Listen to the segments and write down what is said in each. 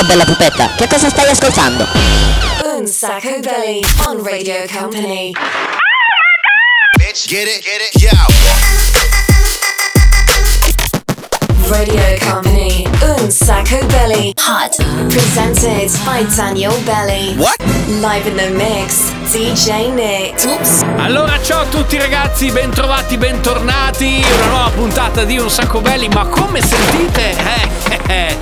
Ciao bella pupetta, che cosa stai ascoltando? Un Sacco Belly on Radio Company. Bitch, get it, get it, yo. Radio Company. Un Sacco Belly. Hot. Presented by Daniel Belly. What? Live in the mix. DJ Nick. Oops. Allora, ciao a tutti ragazzi, bentrovati, bentornati. Una nuova puntata di Un Sacco Belli, ma come sentite? Eh, eh, eh.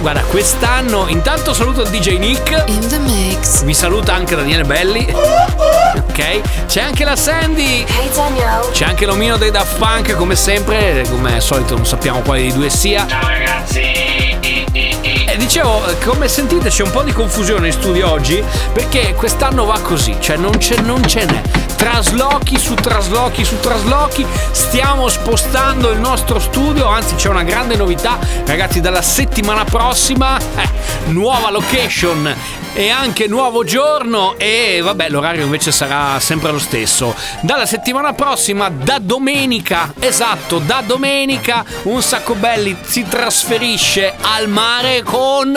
Guarda, quest'anno intanto saluto il DJ Nick. In the mix. Vi saluta anche Daniele Belli. Ok? C'è anche la Sandy. Hey Daniel. C'è anche l'omino dei Daft Punk, come sempre. Come al solito, non sappiamo quale dei due sia. Ciao ragazzi. E dicevo, come sentite c'è un po' di confusione in studio oggi perché quest'anno va così, cioè non, c'è, non ce n'è. Traslochi su traslochi su traslochi, stiamo spostando il nostro studio, anzi c'è una grande novità, ragazzi dalla settimana prossima, eh, nuova location e anche nuovo giorno e vabbè l'orario invece sarà sempre lo stesso. Dalla settimana prossima, da domenica, esatto, da domenica un sacco belli si trasferisce al mare con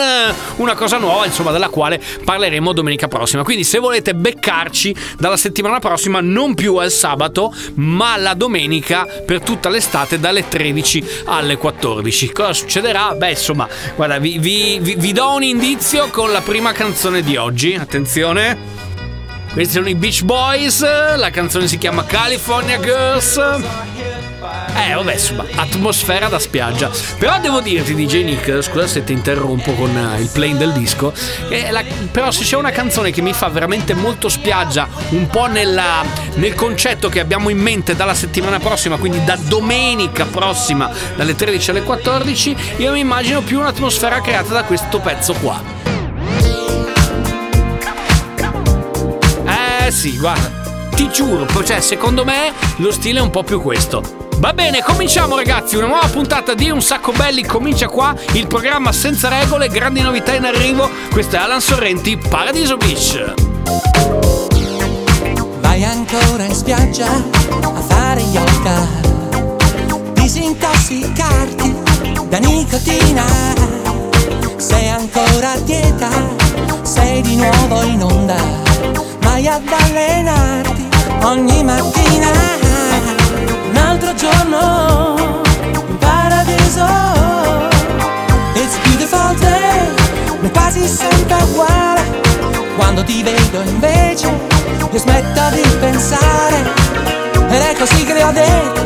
una cosa nuova, insomma, della quale parleremo domenica prossima. Quindi se volete beccarci dalla settimana prossima non più al sabato, ma la domenica per tutta l'estate dalle 13 alle 14. Cosa succederà? Beh, insomma, guarda, vi- vi- vi do un indizio con la prima canzone di oggi. Attenzione. Questi sono i Beach Boys, la canzone si chiama California Girls. Eh, vabbè, insomma, atmosfera da spiaggia. Però devo dirti, DJ Nick, scusa se ti interrompo con eh, il playing del disco, la- però se c'è una canzone che mi fa veramente molto spiaggia, un po' nella- nel concetto che abbiamo in mente dalla settimana prossima, quindi da domenica prossima, dalle 13 alle 14, io mi immagino più un'atmosfera creata da questo pezzo qua. Eh sì, guarda, ti giuro, cioè secondo me lo stile è un po' più questo. Va bene, cominciamo ragazzi, una nuova puntata di Un Sacco Belli comincia qua, il programma senza regole, grandi novità in arrivo, questo è Alan Sorrenti, Paradiso Beach. Vai ancora in spiaggia a fare yoga. Disintossicarti da nicotina. Sei ancora a dieta, sei di nuovo in onda Vai ad allenarti ogni mattina. Un altro giorno in paradiso. It's beautiful day, è quasi sempre uguale. Quando ti vedo invece io smetto di pensare. Ed è così che le ho detto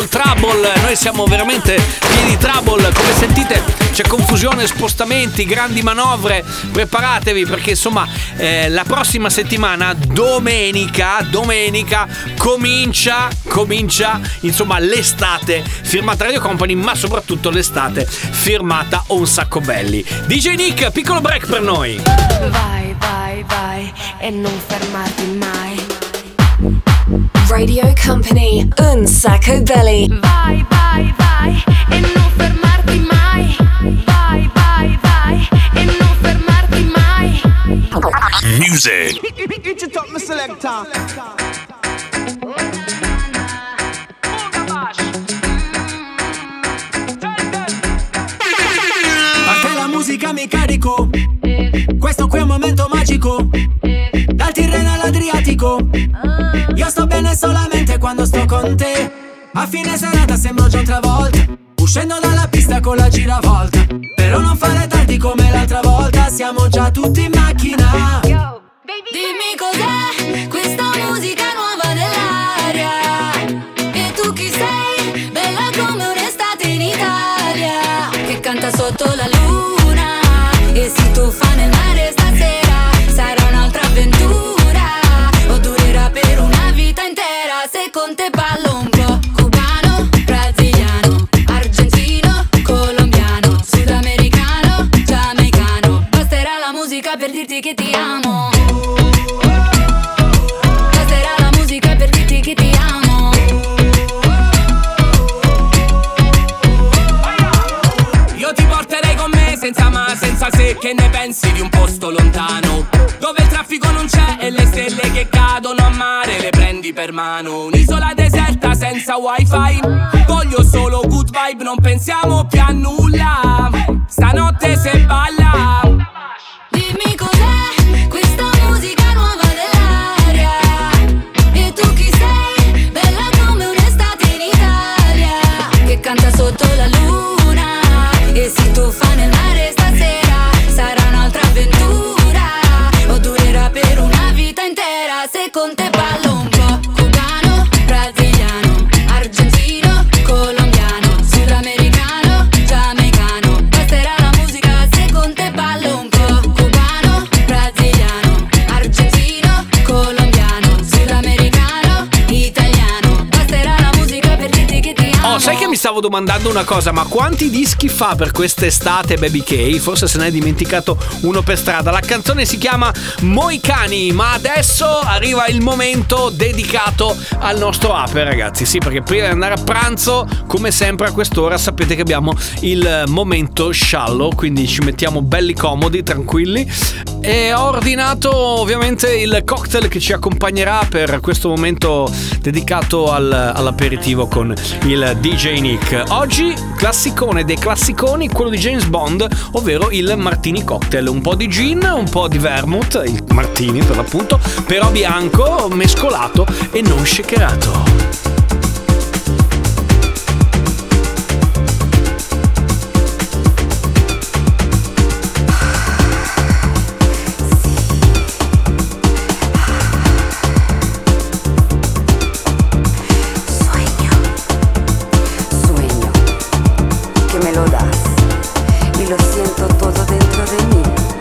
Double Trouble. Noi siamo veramente pieni di trouble. Come sentite c'è confusione, spostamenti, grandi manovre. Preparatevi perché insomma eh, la prossima settimana, domenica, domenica, comincia, comincia insomma l'estate firmata Radio Company, ma soprattutto l'estate firmata Un Sacco Belli. DJ Nick, piccolo break per noi. Vai, vai, vai e non fermarti mai. Radio Company, un sacco belly. Vai, vai, vai e non fermarti mai. Vai, vai, vai e non fermarti mai. Music. Get your top, selector. Parte la musica mi carico Questo qui è un momento magico All'Adriatico Io sto bene solamente quando sto con te. A fine serata sembro già un'altra volta Uscendo dalla pista con la giravolta. Però non fare tardi come l'altra volta. Siamo già tutti in macchina. Dimmi non pensiamo più a nulla stavo domandando una cosa, ma quanti dischi fa per quest'estate Baby K? Forse se ne è dimenticato uno per strada. La canzone si chiama Moicani, ma adesso arriva il momento dedicato al nostro ape, ragazzi. Sì, perché prima di andare a pranzo, come sempre a quest'ora, sapete che abbiamo il momento sciallo, quindi ci mettiamo belli comodi, tranquilli. E ho ordinato ovviamente il cocktail che ci accompagnerà per questo momento dedicato al- all'aperitivo con il DJ Nick. Oggi classicone dei classiconi, quello di James Bond, ovvero il Martini Cocktail. Un po' di gin, un po' di vermouth, il Martini per l'appunto, però bianco, mescolato e non shakerato. Siento todo dentro de mí.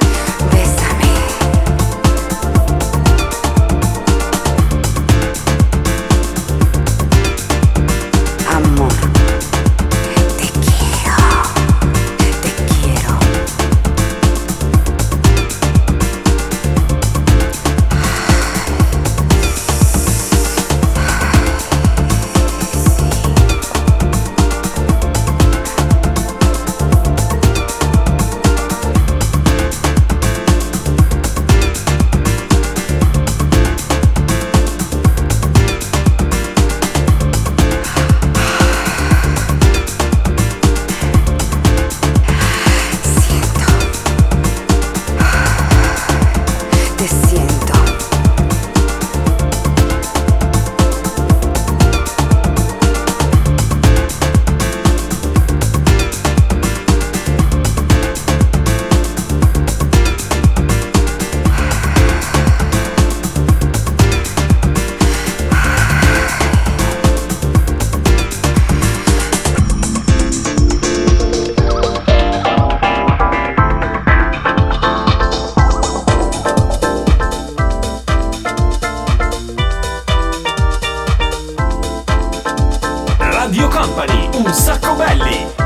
me.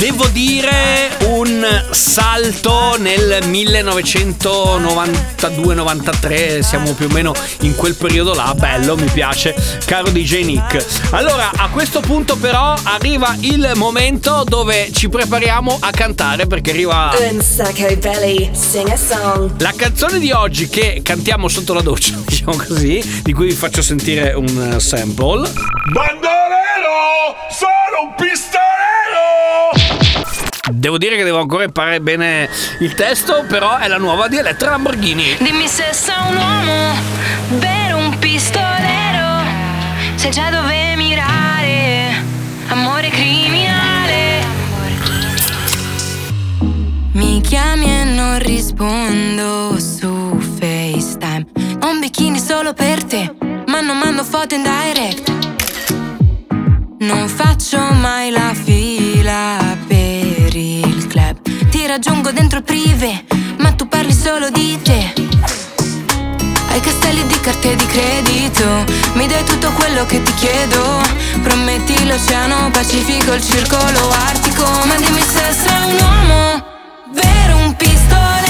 Devo dire un salto nel 1992-93, siamo più o meno in quel periodo là, bello, mi piace, caro DJ Nick. Allora, a questo punto però arriva il momento dove ci prepariamo a cantare perché arriva Belly, sing a song. la canzone di oggi che cantiamo sotto la doccia, diciamo così, di cui vi faccio sentire un sample. Bandolero! Sono un pistolero! Devo dire che devo ancora imparare bene il testo, però è la nuova di Elettra Lamborghini. Dimmi se sei un uomo, vero un pistolero, sai già dove mirare, amore criminale. Mi chiami e non rispondo su FaceTime. Ho un bikini solo per te, ma non mando foto in direct. Non faccio mai la fila raggiungo dentro prive, ma tu parli solo di te. Ai castelli di carte di credito, mi dai tutto quello che ti chiedo. Prometti l'oceano Pacifico, il circolo artico. Ma dimmi se sei un uomo, vero un pistolero.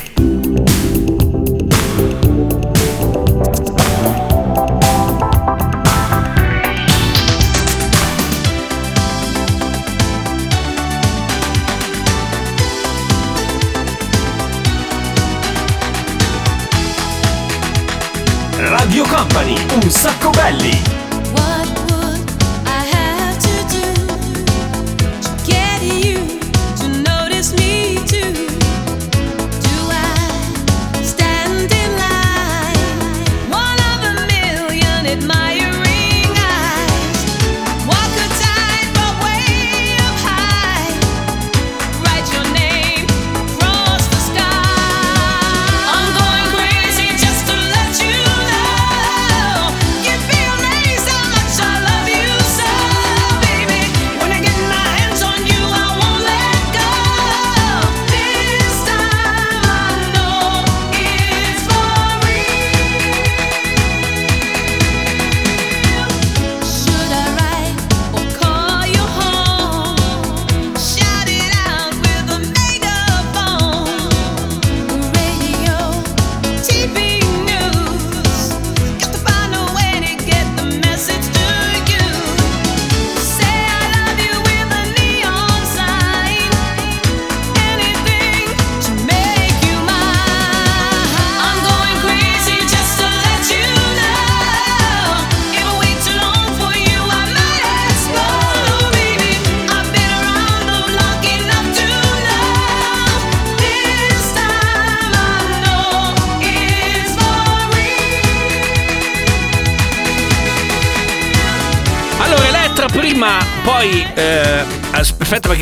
Un sacco belli.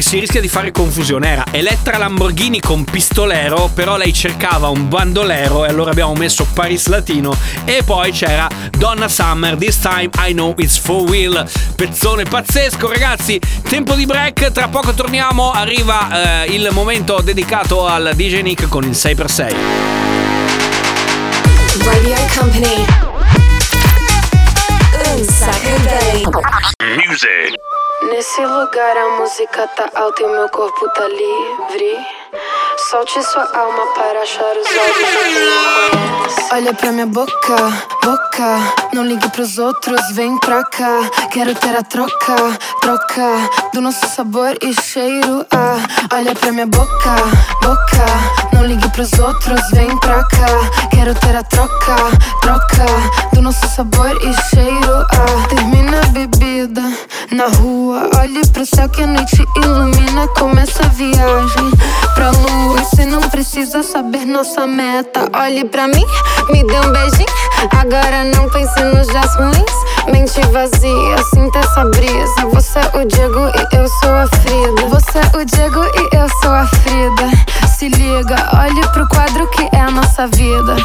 Si rischia di fare confusione. Era Elettra Lamborghini con pistolero, però lei cercava un bandolero e allora abbiamo messo Paris Latino. E poi c'era Donna Summer, This Time I Know It's For Will. Pezzone pazzesco, ragazzi. Tempo di break, tra poco torniamo. Arriva eh, il momento dedicato al DJ Nick con il 6x6. Radio Company. Un sacco belli. Music. Nesse lugar a música tá alta e o meu corpo tá livre. Solte sua alma para achar os olhos de conhece. Olha pra minha boca, boca. Não ligue pros outros, vem pra cá. Quero ter a troca, troca. Do nosso sabor e cheiro. Ah, olha pra minha boca, boca. Não ligue pros outros, vem pra cá. Quero ter a troca, troca. Do nosso sabor e cheiro. Ah, termina a bebida na rua. Olhe pro céu que a noite ilumina. Começa a viagem pra lua. Você não precisa saber nossa meta. Olhe pra mim, me dê um beijinho. Agora não pense nos dias ruins. Mente vazia, sinta essa brisa. Você é o Diego e eu sou a Frida. Você é o Diego e eu sou a Frida. Se liga, olhe pro quadro que é a nossa vida.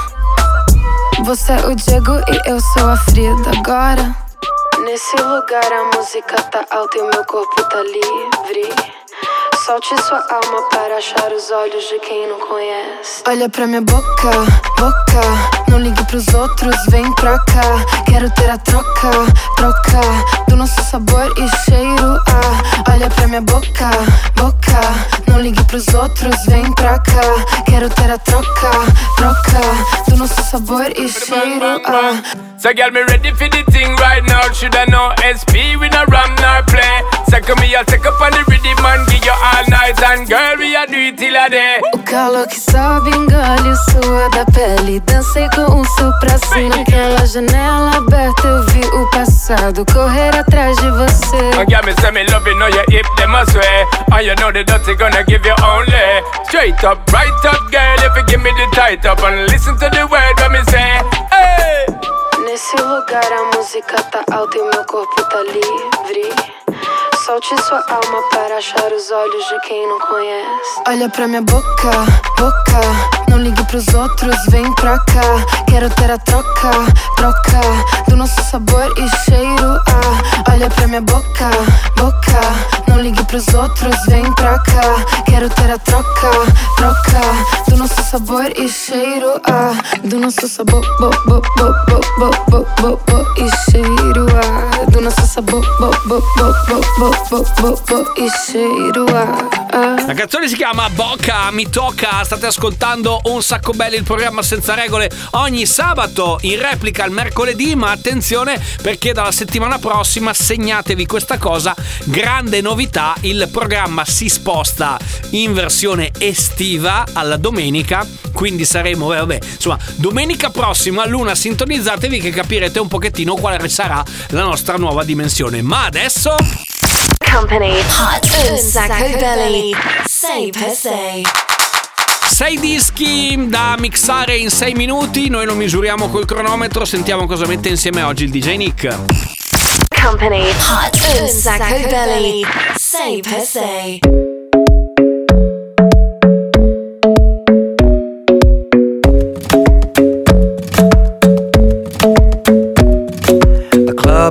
Você é o Diego e eu sou a Frida. Agora. Nesse lugar a música tá alta e o meu corpo tá livre. Solte sua alma para achar os olhos de quem não conhece. Olha pra minha boca, boca. Não ligue pros outros, vem pra cá. Quero ter a troca, troca. Do nosso sabor e cheiro. Ah, olha pra minha boca, boca. Não ligue pros outros, vem pra cá. Quero ter a troca, troca. Do nosso sabor e cheiro. Ah. So girl, me ready for the thing right now. Should I know SP with a ram nor play? Second me, I'll take up on the rhythm and give you all night. And girl, we a do it till a day. O calor que sobe, engole o suor da pele. Dancei com o sul pra cima. Naquela janela aberta eu vi o passado correr atrás de você. And girl, me say me love you, know your hip them a sway. And you know the dirty gonna give you only straight up, right up, girl. If you give me the tight up and listen to the word when me say, hey. Nesse lugar a música tá alta e meu corpo tá livre. Solte sua alma para achar os olhos de quem não conhece. Olha pra minha boca, boca. Não ligue pros outros, vem pra cá. Quero ter a troca, troca. Do nosso sabor e cheiro. Ah, olha pra minha boca, boca. Não ligue pros outros, vem pra cá. Quero ter a troca, troca. Do nosso sabor e cheiro. Ah, do nosso sabor, bo, bo, bo, bo, bo, bo, bo, bo, e cheiro. Ah, do nosso sabor, bo, bo, bo, bo, bo, La canzone si chiama Bocca mi tocca, state ascoltando un sacco belli il programma senza regole ogni sabato in replica il mercoledì, ma attenzione perché dalla settimana prossima segnatevi questa cosa, grande novità, il programma si sposta in versione estiva alla domenica, quindi saremo, eh, vabbè, insomma, domenica prossima a luna sintonizzatevi che capirete un pochettino quale sarà la nostra nuova dimensione. Ma adesso Company. Hot un sacco belli. 6 per 6. 6 dischi da mixare in 6 minuti, noi lo misuriamo col cronometro, sentiamo cosa mette insieme oggi il DJ Nick. Company. Hot un sacco belli. 6 per 6.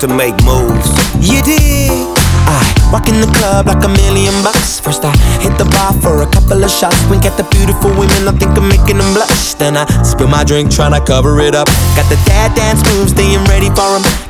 to make moves. You dig? I walk in the club like a million bucks. First I hit the bar for a couple of shots. Wink at the beautiful women, I think I'm making them blush. Then I spill my drink, tryna cover it up. Got the dad dance moves, staying ready for 'em.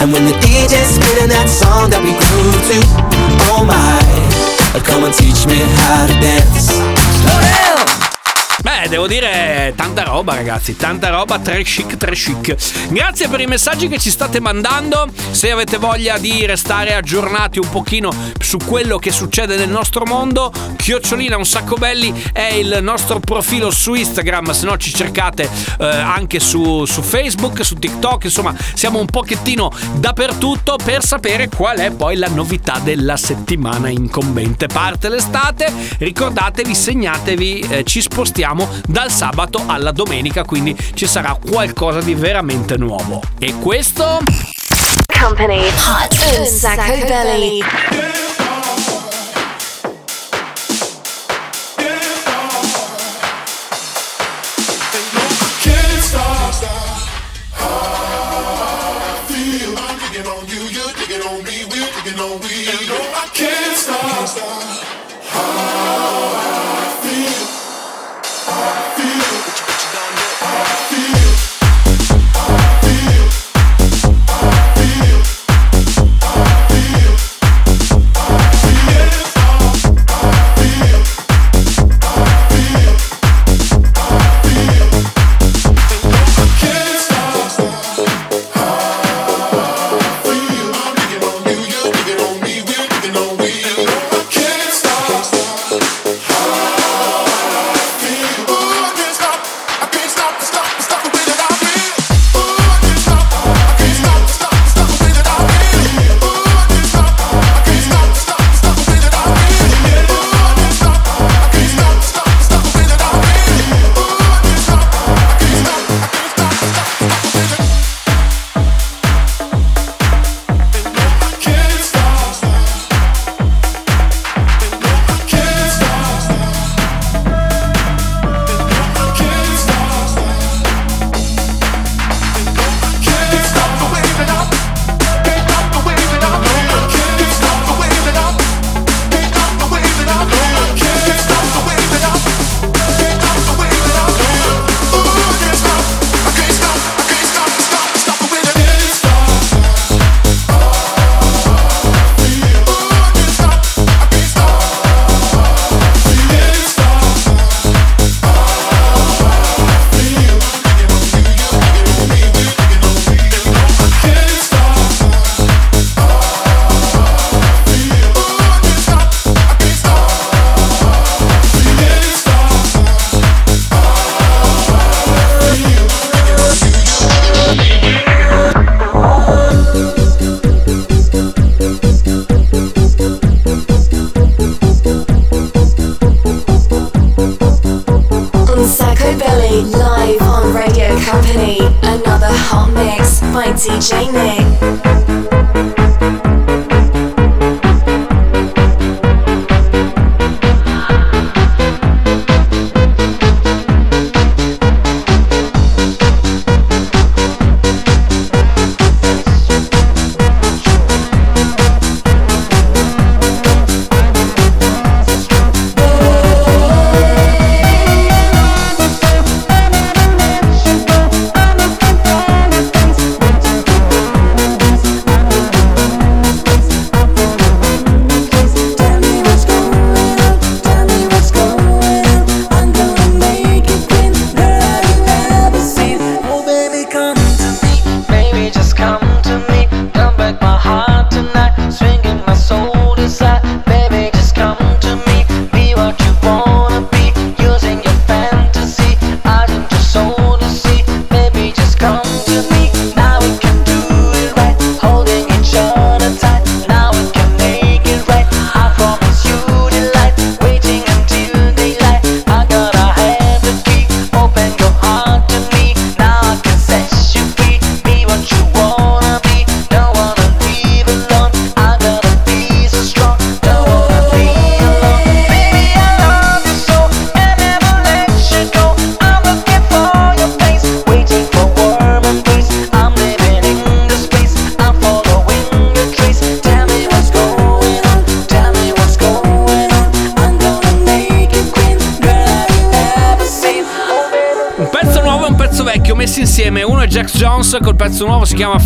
And when the DJ's spinning that song that we grew to, oh my, come and teach me how to dance. Slow down! Beh, devo dire tanta roba ragazzi, tanta roba, tre chic, tre chic. Grazie per i messaggi che ci state mandando. Se avete voglia di restare aggiornati un pochino su quello che succede nel nostro mondo, Chiocciolina un sacco belli è il nostro profilo su Instagram, se no ci cercate eh, anche su, su Facebook, su TikTok, insomma siamo un pochettino dappertutto per sapere qual è poi la novità della settimana incombente. Parte l'estate, ricordatevi, segnatevi, eh, ci spostiamo dal sabato alla domenica, quindi ci sarà qualcosa di veramente nuovo. E questo... Company Hot un sacco belly. Can't stop.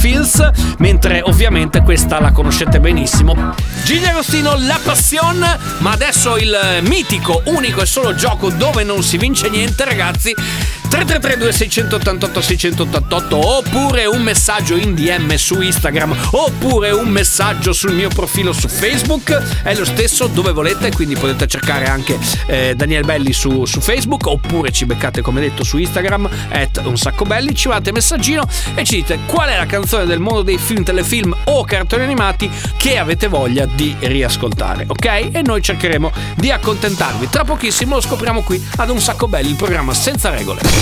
Feels, mentre ovviamente questa la conoscete benissimo. Gigi Agostino, La Passion, ma adesso il mitico, unico e solo gioco dove non si vince niente, ragazzi. 333 688 688 oppure un messaggio in DM su Instagram oppure un messaggio sul mio profilo su Facebook. È lo stesso dove volete quindi potete cercare anche eh, Daniel Belli su, su, Facebook oppure ci beccate come detto su Instagram at un sacco belli ci mandate messaggino e ci dite qual è la canzone del mondo dei film, telefilm o cartoni animati che avete voglia di riascoltare ok? E noi cercheremo di accontentarvi. Tra pochissimo lo scopriamo qui ad un sacco belli il programma senza regole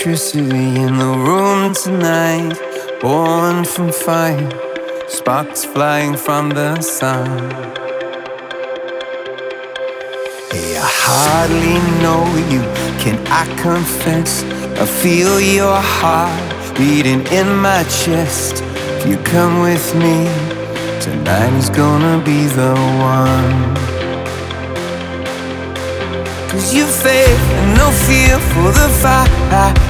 Electricity in the room tonight. Born from fire, sparks flying from the sun. Hey, I hardly know you, can I confess? I feel your heart beating in my chest. If you come with me, tonight is gonna be the one. Cause you faith and no fear for the fight.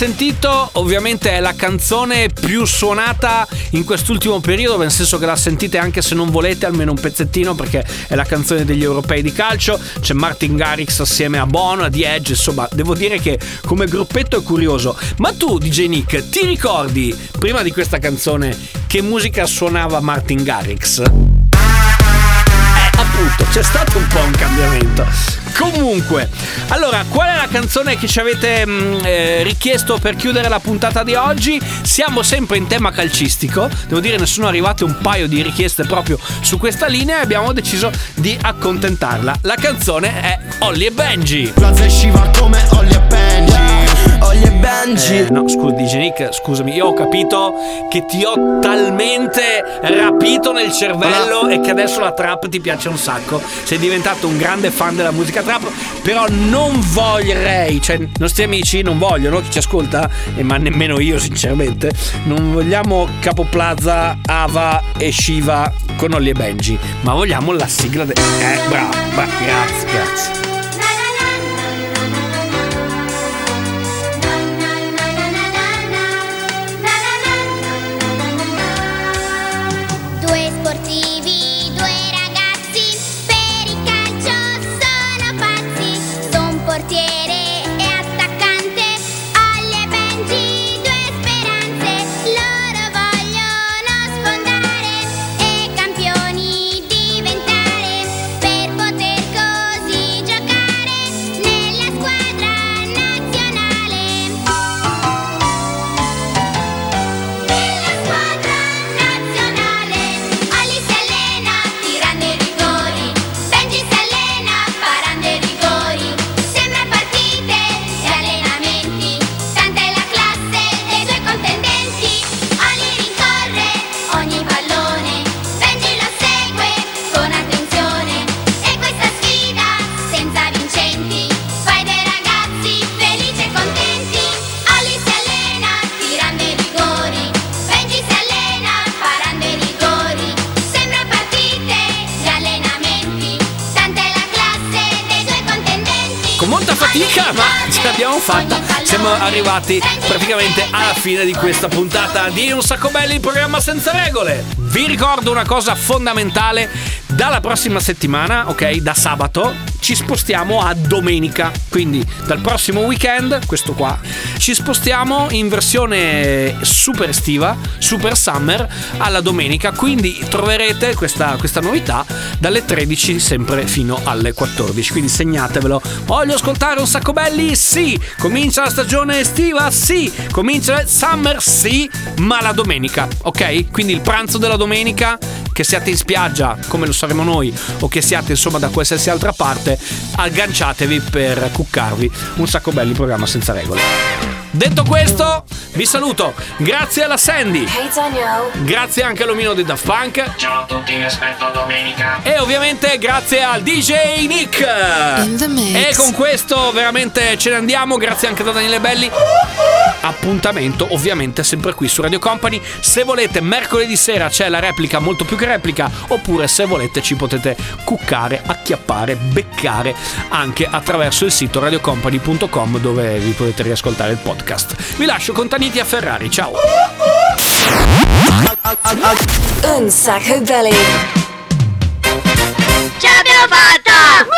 Sentito ovviamente è la canzone più suonata in quest'ultimo periodo, nel senso che la sentite anche se non volete, almeno un pezzettino, perché è la canzone degli europei di calcio. C'è Martin Garrix assieme a Bono, a The Edge, insomma, devo dire che come gruppetto è curioso. Ma tu, DJ Nick, ti ricordi, prima di questa canzone, che musica suonava Martin Garrix? Appunto c'è stato un po' un cambiamento. Comunque allora qual è la canzone che ci avete mh, eh, richiesto per chiudere la puntata di oggi? Siamo sempre in tema calcistico. Devo dire ne sono arrivate un paio di richieste proprio su questa linea e abbiamo deciso di accontentarla. La canzone è Ollie e Benji. Come Ollie e Benji Ollie e Benji. Eh, no scusa DJ Nick scusami io ho capito che ti ho talmente rapito nel cervello e che adesso la trap ti piace un sacco. Sei diventato un grande fan della musica trap però non vorrei cioè i nostri amici non vogliono chi ci ascolta e ma nemmeno io sinceramente non vogliamo Capo Plaza Ava e Shiva con Ollie e Benji ma vogliamo la sigla de- eh bravo bravo grazie grazie fine di questa puntata di Un sacco belli, il programma senza regole. Vi ricordo una cosa fondamentale, dalla prossima settimana, ok, da sabato, ci spostiamo a domenica. Quindi dal prossimo weekend, questo qua, ci spostiamo in versione super estiva, super summer, alla domenica. Quindi troverete questa, questa novità dalle 13 sempre fino alle 14. Quindi segnatevelo. Voglio ascoltare un sacco belli? Sì. Comincia la stagione estiva? Sì. Comincia il summer? Sì. Ma la domenica, ok? Quindi il pranzo della domenica, che siate in spiaggia come lo saremo noi, o che siate insomma da qualsiasi altra parte, agganciatevi per cuccarvi. Un sacco belli programma senza regole. Detto questo, vi saluto. Grazie alla Sandy. Grazie anche all'omino di Daft Punk. Ciao a tutti, vi aspetto domenica. E ovviamente grazie al DJ Nick. In the mix. E con questo veramente ce ne andiamo. Grazie anche da Daniele Belli. Appuntamento ovviamente sempre qui su Radio Company. Se volete, mercoledì sera c'è la replica, molto più che replica. Oppure se volete ci potete cuccare, acchiappare, beccare anche attraverso il sito radiocompany.com dove vi potete riascoltare il podcast podcast. Vi lascio con Taniti a Ferrari, ciao! Un sacco belli! Ce l'abbiamo fatta!